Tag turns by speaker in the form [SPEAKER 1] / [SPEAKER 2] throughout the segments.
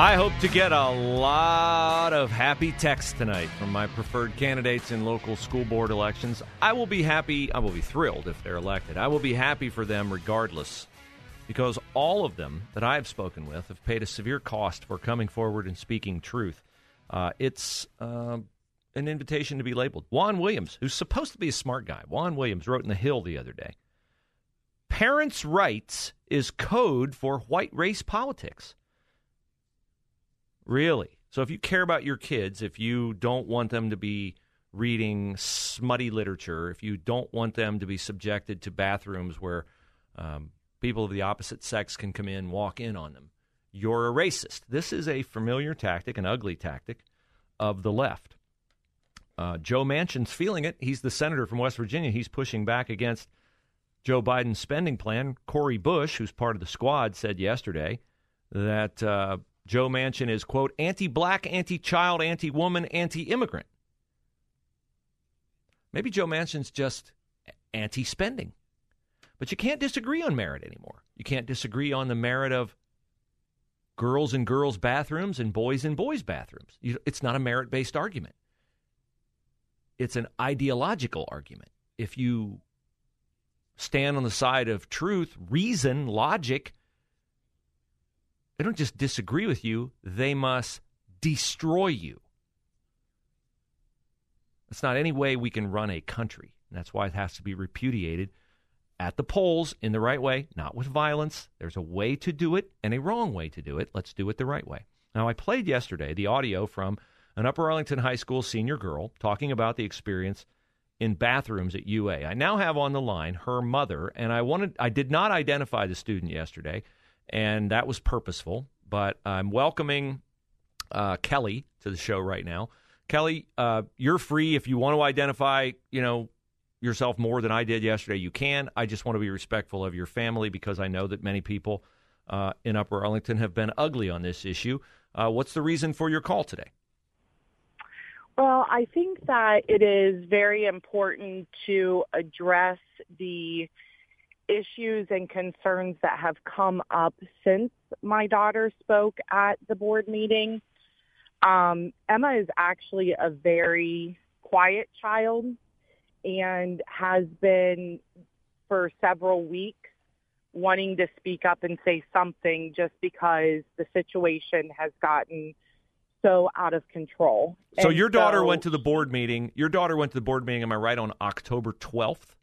[SPEAKER 1] I hope to get a lot of happy texts tonight from my preferred candidates in local school board elections. I will be happy, I will be thrilled if they're elected. I will be happy for them regardless because all of them that I have spoken with have paid a severe cost for coming forward and speaking truth. Uh, it's uh, an invitation to be labeled. Juan Williams, who's supposed to be a smart guy, Juan Williams wrote in The Hill the other day Parents' rights is code for white race politics. Really? So if you care about your kids, if you don't want them to be reading smutty literature, if you don't want them to be subjected to bathrooms where um, people of the opposite sex can come in, walk in on them, you're a racist. This is a familiar tactic, an ugly tactic of the left. Uh, Joe Manchin's feeling it. He's the senator from West Virginia. He's pushing back against Joe Biden's spending plan. Cori Bush, who's part of the squad, said yesterday that uh, Joe Manchin is, quote, anti black, anti child, anti woman, anti immigrant. Maybe Joe Manchin's just anti spending. But you can't disagree on merit anymore. You can't disagree on the merit of girls in girls' bathrooms and boys in boys' bathrooms. it's not a merit based argument, it's an ideological argument. If you stand on the side of truth, reason, logic, they don't just disagree with you, they must destroy you. That's not any way we can run a country. And that's why it has to be repudiated at the polls in the right way, not with violence. There's a way to do it and a wrong way to do it. Let's do it the right way. Now, I played yesterday the audio from an Upper Arlington High School senior girl talking about the experience in bathrooms at UA. I now have on the line her mother, and I wanted I did not identify the student yesterday and that was purposeful. But I'm welcoming uh, Kelly to the show right now. Kelly, uh, you're free if you want to identify, you know, yourself more than I did yesterday. You can. I just want to be respectful of your family because I know that many people uh, in Upper Arlington have been ugly on this issue. Uh, what's the reason for your call today?
[SPEAKER 2] Well, I think that it is very important to address the issues and concerns that have come up since my daughter spoke at the board meeting. Um, Emma is actually a very quiet child and has been for several weeks wanting to speak up and say something just because the situation has gotten so out of control.
[SPEAKER 1] So and your daughter so, went to the board meeting. Your daughter went to the board meeting, am I right, on October 12th?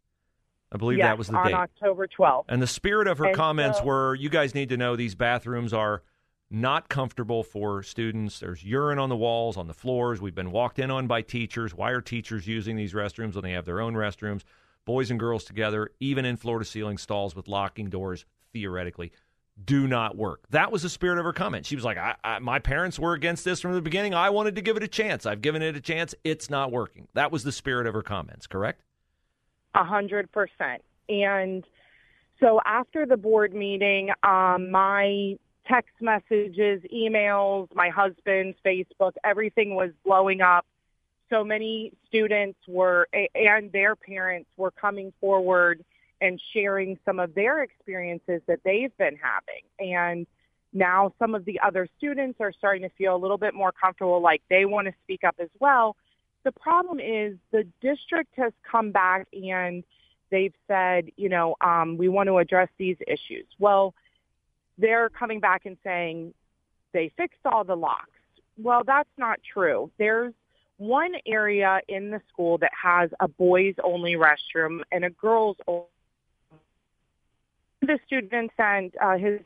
[SPEAKER 1] I believe
[SPEAKER 2] yes,
[SPEAKER 1] that was the
[SPEAKER 2] on
[SPEAKER 1] date.
[SPEAKER 2] October 12th.
[SPEAKER 1] And the spirit of her
[SPEAKER 2] and
[SPEAKER 1] comments
[SPEAKER 2] so,
[SPEAKER 1] were you guys need to know these bathrooms are not comfortable for students. There's urine on the walls, on the floors. We've been walked in on by teachers. Why are teachers using these restrooms when they have their own restrooms? Boys and girls together, even in floor to ceiling stalls with locking doors, theoretically, do not work. That was the spirit of her comment. She was like, I, I, My parents were against this from the beginning. I wanted to give it a chance. I've given it a chance. It's not working. That was the spirit of her comments, correct?
[SPEAKER 2] A hundred percent. And so after the board meeting, um, my text messages, emails, my husband's Facebook, everything was blowing up. So many students were, and their parents were coming forward and sharing some of their experiences that they've been having. And now some of the other students are starting to feel a little bit more comfortable, like they want to speak up as well. The problem is the district has come back and they've said, you know, um, we want to address these issues. Well, they're coming back and saying they fixed all the locks. Well, that's not true. There's one area in the school that has a boys only restroom and a girls only the students and uh, his.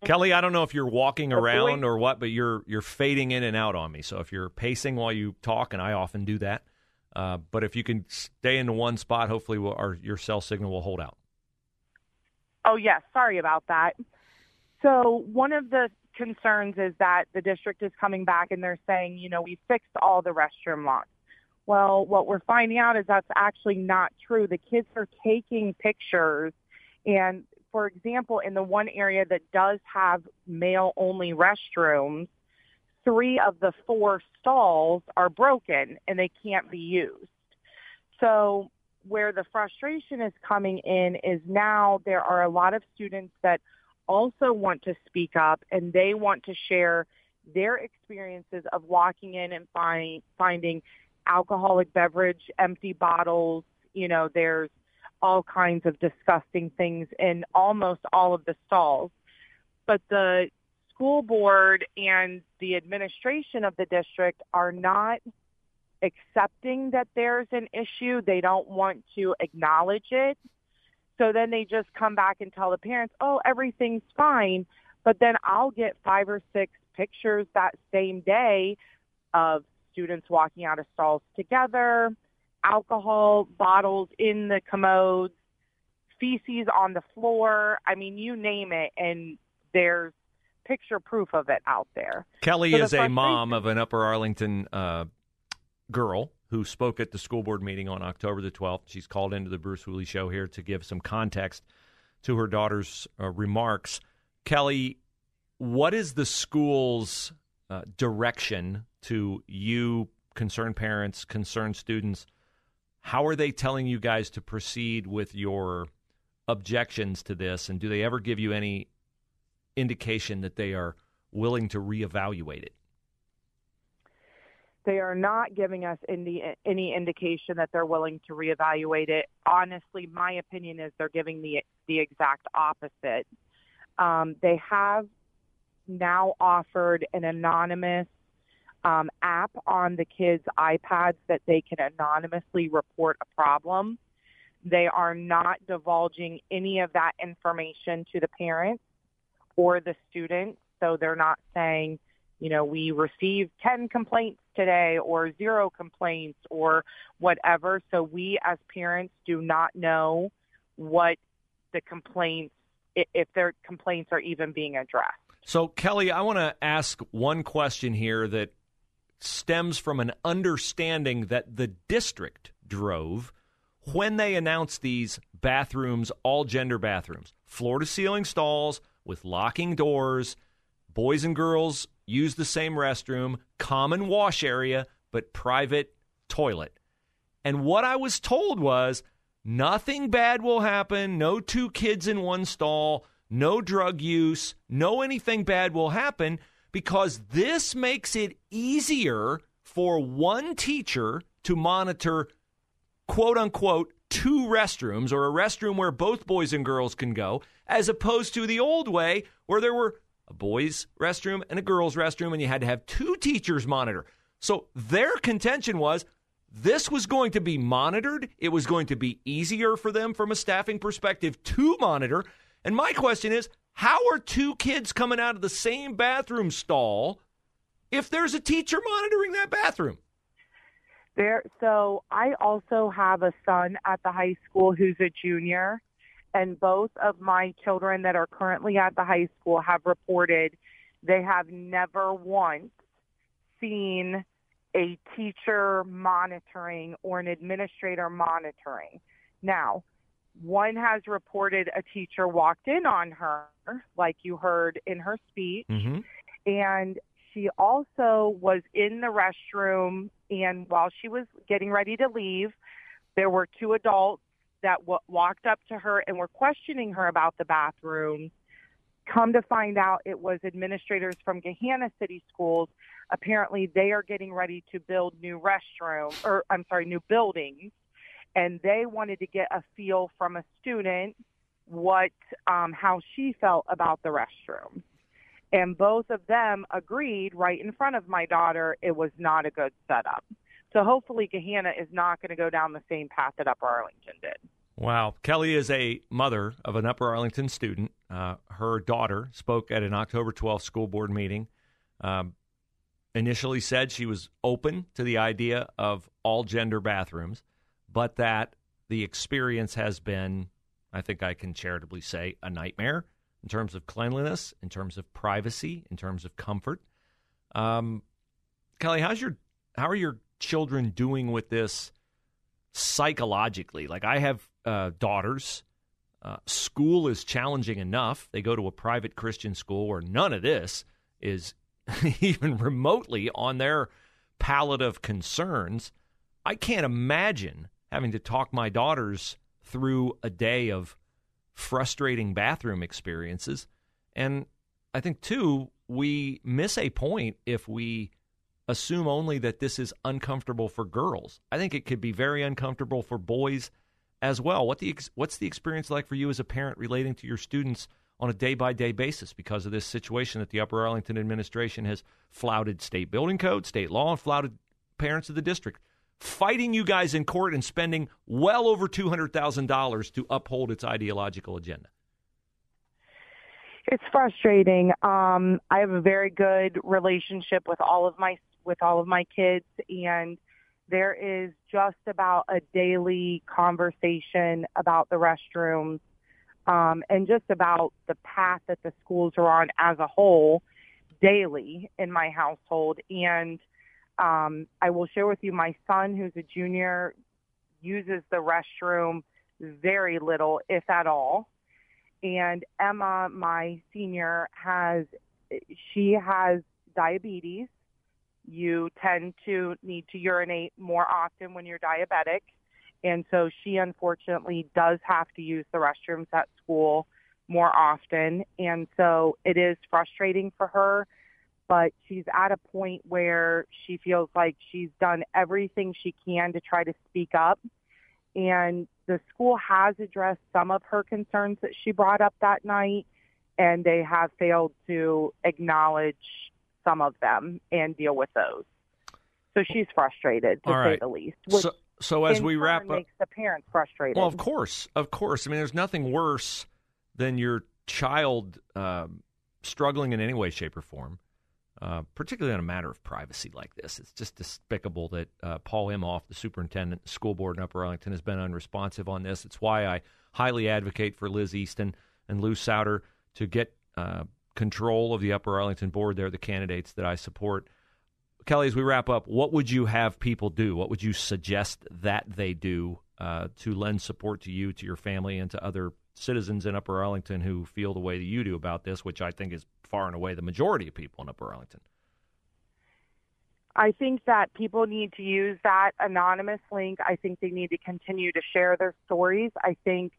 [SPEAKER 1] Kelly, I don't know if you're walking around or what, but you're you're fading in and out on me. So if you're pacing while you talk, and I often do that, uh, but if you can stay in one spot, hopefully we'll, our, your cell signal will hold out.
[SPEAKER 2] Oh yes, sorry about that. So one of the concerns is that the district is coming back and they're saying, you know, we fixed all the restroom locks. Well, what we're finding out is that's actually not true. The kids are taking pictures and for example, in the one area that does have male only restrooms, three of the four stalls are broken and they can't be used. So where the frustration is coming in is now there are a lot of students that also want to speak up and they want to share their experiences of walking in and find, finding alcoholic beverage, empty bottles. You know, there's all kinds of disgusting things in almost all of the stalls. But the school board and the administration of the district are not accepting that there's an issue. They don't want to acknowledge it. So then they just come back and tell the parents, oh, everything's fine. But then I'll get five or six pictures that same day of students walking out of stalls together, alcohol bottles in the commodes, feces on the floor. I mean, you name it, and there's picture proof of it out there.
[SPEAKER 1] Kelly so is a mom of an Upper Arlington uh, girl who spoke at the school board meeting on October the 12th. She's called into the Bruce Hooley show here to give some context to her daughter's uh, remarks. Kelly, what is the school's uh, direction to you, concerned parents, concerned students? How are they telling you guys to proceed with your objections to this? And do they ever give you any indication that they are willing to reevaluate it?
[SPEAKER 2] They are not giving us any, any indication that they're willing to reevaluate it. Honestly, my opinion is they're giving the the exact opposite. Um, they have now offered an anonymous um, app on the kids' iPads that they can anonymously report a problem. They are not divulging any of that information to the parents or the students. So they're not saying, you know, we received 10 complaints today or zero complaints or whatever. So we as parents do not know what the complaints, if their complaints are even being addressed.
[SPEAKER 1] So, Kelly, I want to ask one question here that stems from an understanding that the district drove when they announced these bathrooms, all gender bathrooms, floor to ceiling stalls with locking doors, boys and girls use the same restroom, common wash area, but private toilet. And what I was told was nothing bad will happen, no two kids in one stall, no drug use, no anything bad will happen because this makes it easier for one teacher to monitor quote unquote two restrooms or a restroom where both boys and girls can go, as opposed to the old way where there were a boys' restroom and a girls' restroom, and you had to have two teachers monitor. So their contention was this was going to be monitored. It was going to be easier for them from a staffing perspective to monitor. And my question is how are two kids coming out of the same bathroom stall if there's a teacher monitoring that bathroom?
[SPEAKER 2] There, so I also have a son at the high school who's a junior, and both of my children that are currently at the high school have reported they have never once seen a teacher monitoring or an administrator monitoring. Now, one has reported a teacher walked in on her, like you heard in her speech, mm-hmm. and she also was in the restroom. And while she was getting ready to leave, there were two adults that w- walked up to her and were questioning her about the bathroom. Come to find out, it was administrators from Gahanna City Schools. Apparently, they are getting ready to build new restrooms, or I'm sorry, new buildings and they wanted to get a feel from a student what um, how she felt about the restroom. And both of them agreed right in front of my daughter it was not a good setup. So hopefully Gahanna is not going to go down the same path that Upper Arlington did.
[SPEAKER 1] Wow. Kelly is a mother of an Upper Arlington student. Uh, her daughter spoke at an October 12th school board meeting. Um, initially said she was open to the idea of all gender bathrooms, but that the experience has been, I think I can charitably say, a nightmare in terms of cleanliness, in terms of privacy, in terms of comfort. Um, Kelly, how's your how are your children doing with this psychologically? Like I have uh, daughters. Uh, school is challenging enough. They go to a private Christian school where none of this is even remotely on their palette of concerns. I can't imagine having to talk my daughters through a day of frustrating bathroom experiences. And I think, too, we miss a point if we assume only that this is uncomfortable for girls. I think it could be very uncomfortable for boys as well. What the what's the experience like for you as a parent relating to your students on a day by day basis because of this situation that the Upper Arlington administration has flouted state building code, state law, and flouted parents of the district, fighting you guys in court and spending well over $200,000 to uphold its ideological agenda?
[SPEAKER 2] It's frustrating. Um, I have a very good relationship with all of my with all of my kids, and there is just about a daily conversation about the restrooms um, and just about the path that the schools are on as a whole daily in my household. And um, I will share with you my son, who's a junior, uses the restroom very little, if at all. And Emma, my senior, has she has diabetes. You tend to need to urinate more often when you're diabetic. And so she unfortunately does have to use the restrooms at school more often. And so it is frustrating for her, but she's at a point where she feels like she's done everything she can to try to speak up. And the school has addressed some of her concerns that she brought up that night, and they have failed to acknowledge some of them and deal with those. So she's frustrated, to say the least.
[SPEAKER 1] so, so as we wrap up,
[SPEAKER 2] makes the parents frustrated.
[SPEAKER 1] Well, of course, of course. I mean, there's nothing worse than your child um, struggling in any way, shape, or form. Uh, particularly on a matter of privacy like this, it's just despicable that uh, Paul Imhoff, the superintendent, the school board in Upper Arlington, has been unresponsive on this. It's why I highly advocate for Liz Easton and Lou Souter to get uh, control of the Upper Arlington board. They're the candidates that I support. Kelly, as we wrap up, what would you have people do? What would you suggest that they do uh, to lend support to you, to your family, and to other citizens in Upper Arlington who feel the way that you do about this, which I think is far and away the majority of people in Upper Arlington?
[SPEAKER 2] I think that people need to use that anonymous link. I think they need to continue to share their stories. I think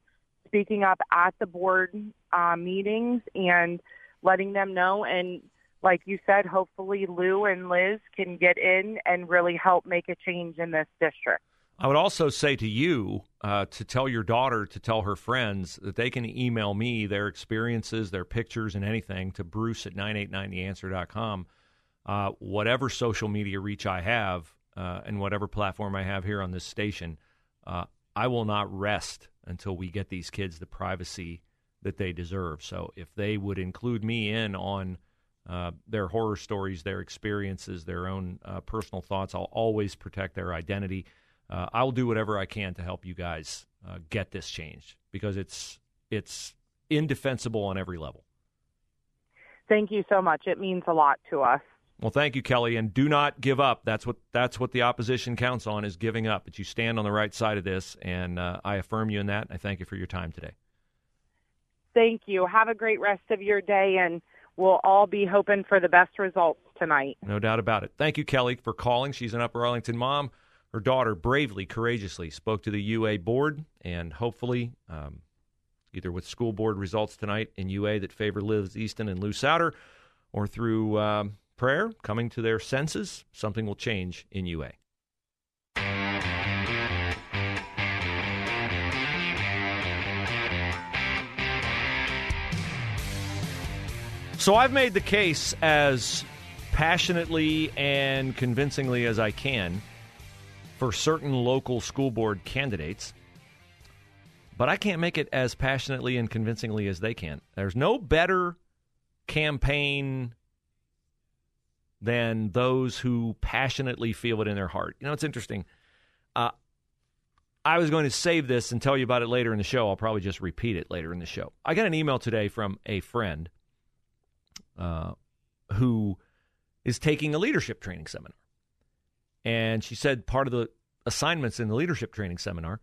[SPEAKER 2] speaking up at the board uh, meetings and letting them know and like you said, hopefully Lou and Liz can get in and really help make a change in this district.
[SPEAKER 1] I would also say to you uh, to tell your daughter to tell her friends that they can email me their experiences, their pictures, and anything to bruce at 989theanswer.com. Uh, whatever social media reach I have uh, and whatever platform I have here on this station, uh, I will not rest until we get these kids the privacy that they deserve. So if they would include me in on – uh, their horror stories, their experiences, their own uh, personal thoughts. I'll always protect their identity. Uh, I'll do whatever I can to help you guys uh, get this changed because it's it's indefensible on every level.
[SPEAKER 2] Thank you so much. It means a lot to us.
[SPEAKER 1] Well, thank you, Kelly, and do not give up. That's what that's what the opposition counts on is giving up. But you stand on the right side of this, and uh, I affirm you in that. I thank you for your time today.
[SPEAKER 2] Thank you. Have a great rest of your day, and we'll all be hoping for the best results tonight.
[SPEAKER 1] No doubt about it. Thank you, Kelly, for calling. She's an Upper Arlington mom. Her daughter bravely, courageously spoke to the UA board, and hopefully, um, either with school board results tonight in UA that favor Liz Easton and Lou Souter, or through um, prayer, coming to their senses, something will change in UA. So I've made the case as passionately and convincingly as I can for certain local school board candidates. but I can't make it as passionately and convincingly as they can. There's no better campaign than those who passionately feel it in their heart. You know, it's interesting. Uh, I was going to save this and tell you about it later in the show. I'll probably just repeat it later in the show. I got an email today from a friend uh, who is taking a leadership training seminar. And she said part of the assignments in the leadership training seminar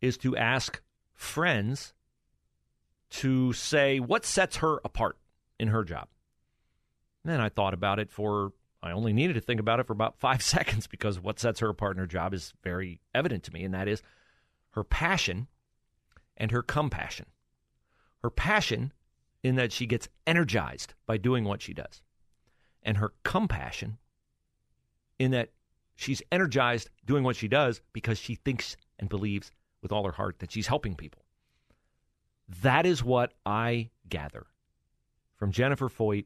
[SPEAKER 1] is to ask friends to say what sets her apart in her job. And then I thought about it for, I only needed to think about it for about five seconds because what sets her apart in her job is very evident to me, and that is her passion and her compassion. Her passion in that she gets energized by doing what she does, and her compassion in that she's energized doing what she does because she thinks and believes with all her heart that she's helping people. That is what I gather from Jennifer Foyt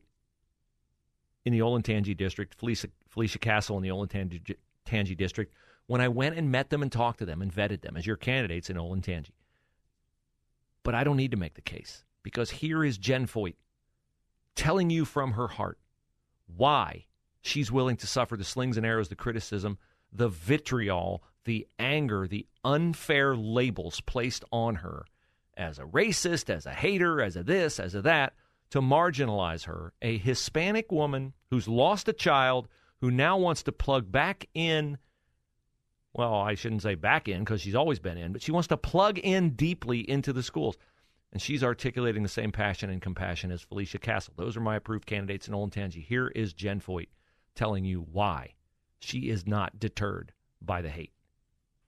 [SPEAKER 1] in the Olentangy district, Felicia, Felicia Castle in the Olentangy district, when I went and met them and talked to them and vetted them as your candidates in Olentangy. But I don't need to make the case because here is Jen Foyt telling you from her heart why she's willing to suffer the slings and arrows, the criticism, the vitriol, the anger, the unfair labels placed on her as a racist, as a hater, as a this, as a that, to marginalize her, a Hispanic woman who's lost a child, who now wants to plug back in. Well, I shouldn't say back in because she's always been in, but she wants to plug in deeply into the schools. And she's articulating the same passion and compassion as Felicia Castle. Those are my approved candidates in Olentangy. Here is Jen Foyt telling you why she is not deterred by the hate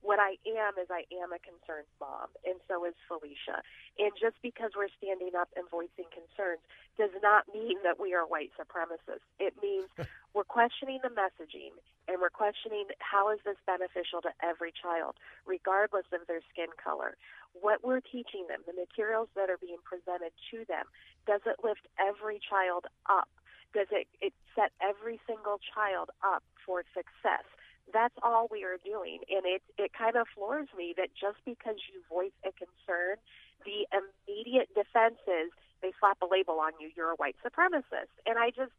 [SPEAKER 3] what I am is I am a concerned mom, and so is Felicia. And just because we're standing up and voicing concerns does not mean that we are white supremacists. It means we're questioning the messaging and we're questioning how is this beneficial to every child, regardless of their skin color. What we're teaching them, the materials that are being presented to them, does it lift every child up? Does it, it set every single child up for success? that's all we are doing. And it it kind of floors me that just because you voice a concern, the immediate defense is they slap a label on you, you're a white supremacist. And I just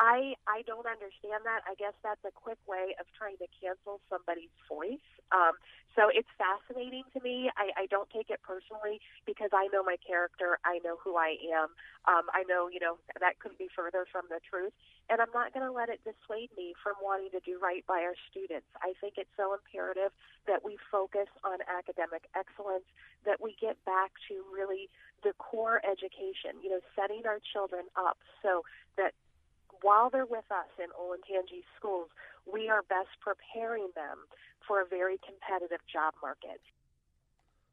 [SPEAKER 3] I I don't understand that. I guess that's a quick way of trying to cancel somebody's voice. Um, so it's fascinating to me. I, I don't take it personally because I know my character. I know who I am. Um, I know you know that couldn't be further from the truth, and I'm not going to let it dissuade me from wanting to do right by our students. I think it's so imperative that we focus on academic excellence, that we get back to really the core education. You know, setting our children up so that while they're with us in Olentangy schools, we are best preparing them for a very competitive job market.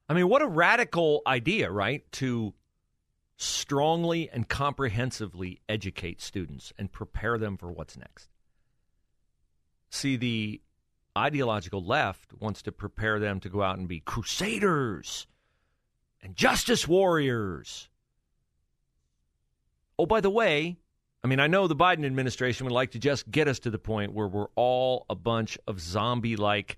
[SPEAKER 1] I mean, what a radical idea, right? To strongly and comprehensively educate students and prepare them for what's next. See, the ideological left wants to prepare them to go out and be crusaders and justice warriors. Oh, by the way, I mean, I know the Biden administration would like to just get us to the point where we're all a bunch of zombie like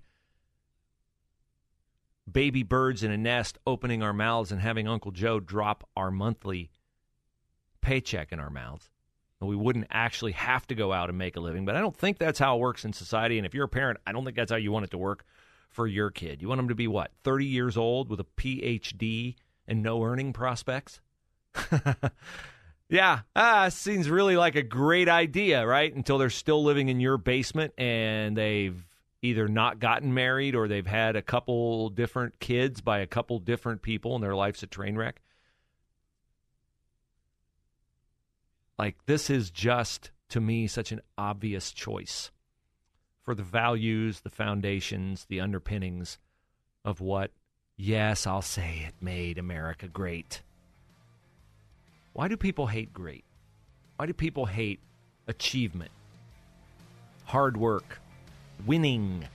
[SPEAKER 1] baby birds in a nest opening our mouths and having Uncle Joe drop our monthly paycheck in our mouths. And we wouldn't actually have to go out and make a living. But I don't think that's how it works in society. And if you're a parent, I don't think that's how you want it to work for your kid. You want them to be what, 30 years old with a PhD and no earning prospects? Yeah, ah, seems really like a great idea, right? Until they're still living in your basement and they've either not gotten married or they've had a couple different kids by a couple different people and their life's a train wreck. Like, this is just, to me, such an obvious choice for the values, the foundations, the underpinnings of what, yes, I'll say it made America great why do people hate great? Why do people hate achievement, hard work, winning?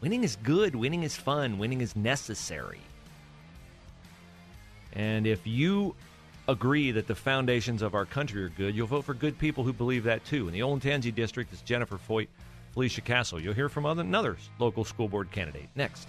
[SPEAKER 1] Winning is good, winning is fun, winning is necessary. And if you agree that the foundations of our country are good, you'll vote for good people who believe that too. In the Olentangy district, it's Jennifer Foyt, Felicia Castle. You'll hear from other, another local school board candidate next.